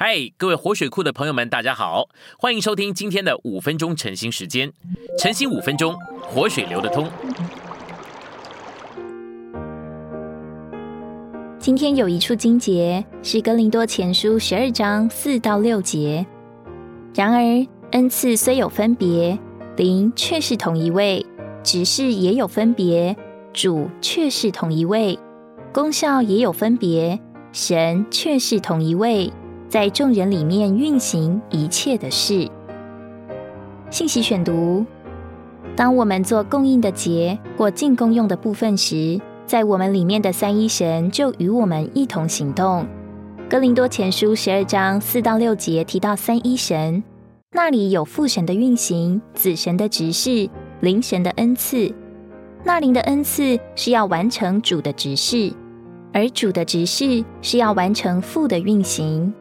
嗨，各位活水库的朋友们，大家好，欢迎收听今天的五分钟晨兴时间。晨兴五分钟，活水流得通。今天有一处经节是哥林多前书十二章四到六节。然而恩赐虽有分别，灵却是同一位；执事也有分别，主却是同一位；功效也有分别，神却是同一位。在众人里面运行一切的事。信息选读：当我们做供应的节或进贡用的部分时，在我们里面的三一神就与我们一同行动。哥林多前书十二章四到六节提到三一神，那里有父神的运行、子神的执事、灵神的恩赐。那灵的恩赐是要完成主的执事，而主的执事是要完成父的运行。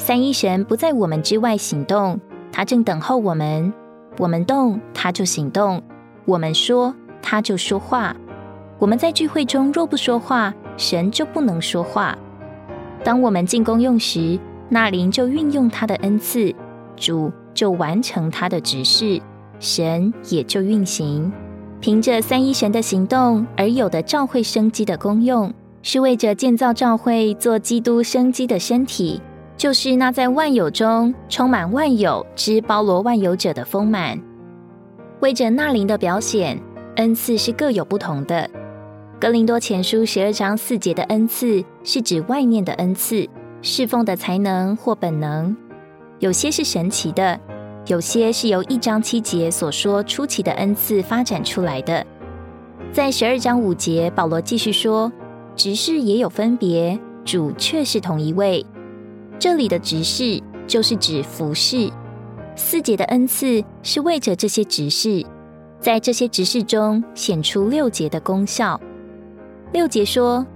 三一神不在我们之外行动，他正等候我们。我们动，他就行动；我们说，他就说话。我们在聚会中若不说话，神就不能说话。当我们进攻用时，那灵就运用他的恩赐，主就完成他的指示，神也就运行。凭着三一神的行动而有的召会生机的功用，是为着建造召会做基督生机的身体。就是那在万有中充满万有之包罗万有者的丰满，为着那灵的表显，恩赐是各有不同的。格林多前书十二章四节的恩赐是指外面的恩赐，侍奉的才能或本能，有些是神奇的，有些是由一章七节所说出奇的恩赐发展出来的。在十二章五节，保罗继续说，执事也有分别，主却是同一位。这里的执事就是指服侍，四节的恩赐是为着这些执事，在这些执事中显出六节的功效。六节说，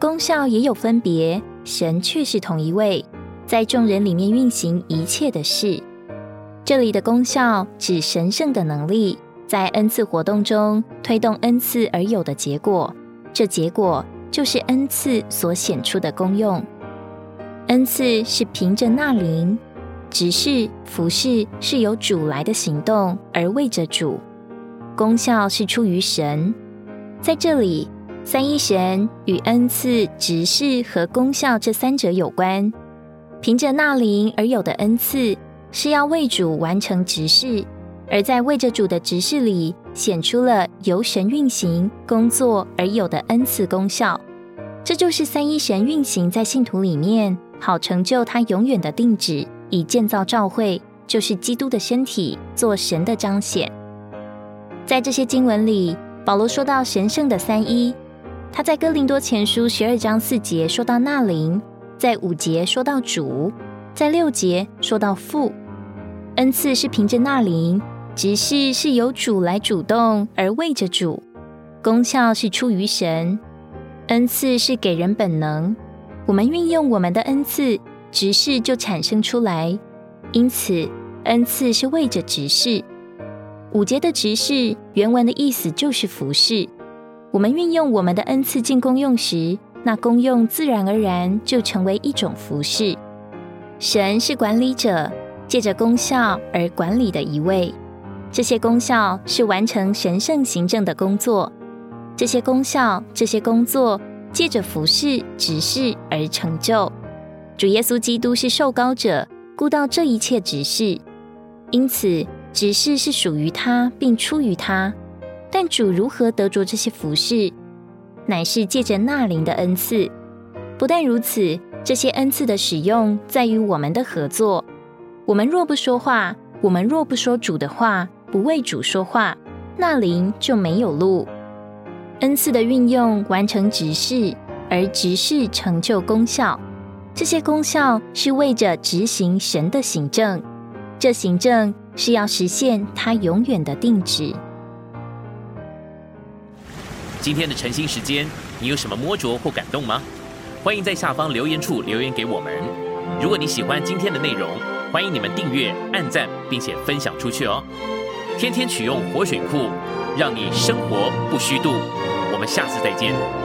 功效也有分别，神却是同一位，在众人里面运行一切的事。这里的功效指神圣的能力，在恩赐活动中推动恩赐而有的结果，这结果就是恩赐所显出的功用。恩赐是凭着那灵，执事服侍是由主来的行动而为着主，功效是出于神。在这里，三一神与恩赐、执事和功效这三者有关。凭着那灵而有的恩赐，是要为主完成执事，而在为着主的执事里，显出了由神运行工作而有的恩赐功效。这就是三一神运行在信徒里面。好成就他永远的定旨，以建造教会，就是基督的身体，做神的彰显。在这些经文里，保罗说到神圣的三一。他在哥林多前书十二章四节说到那灵，在五节说到主，在六节说到父。恩赐是凭着那灵，执事是由主来主动而为着主，功效是出于神。恩赐是给人本能。我们运用我们的恩赐，执事就产生出来。因此，恩赐是为着执事。五节的执事原文的意思就是服侍。我们运用我们的恩赐进功用时，那功用自然而然就成为一种服侍。神是管理者，借着功效而管理的一位。这些功效是完成神圣行政的工作。这些功效，这些工作。借着服侍、执事而成就。主耶稣基督是受高者，顾到这一切执事，因此执事是属于他，并出于他。但主如何得着这些服侍，乃是借着那灵的恩赐。不但如此，这些恩赐的使用在于我们的合作。我们若不说话，我们若不说主的话，不为主说话，那灵就没有路。恩赐的运用完成指示，而指示成就功效。这些功效是为着执行神的行政，这行政是要实现他永远的定旨。今天的晨兴时间，你有什么摸着或感动吗？欢迎在下方留言处留言给我们。如果你喜欢今天的内容，欢迎你们订阅、按赞，并且分享出去哦。天天取用活水库，让你生活不虚度。我们下次再见。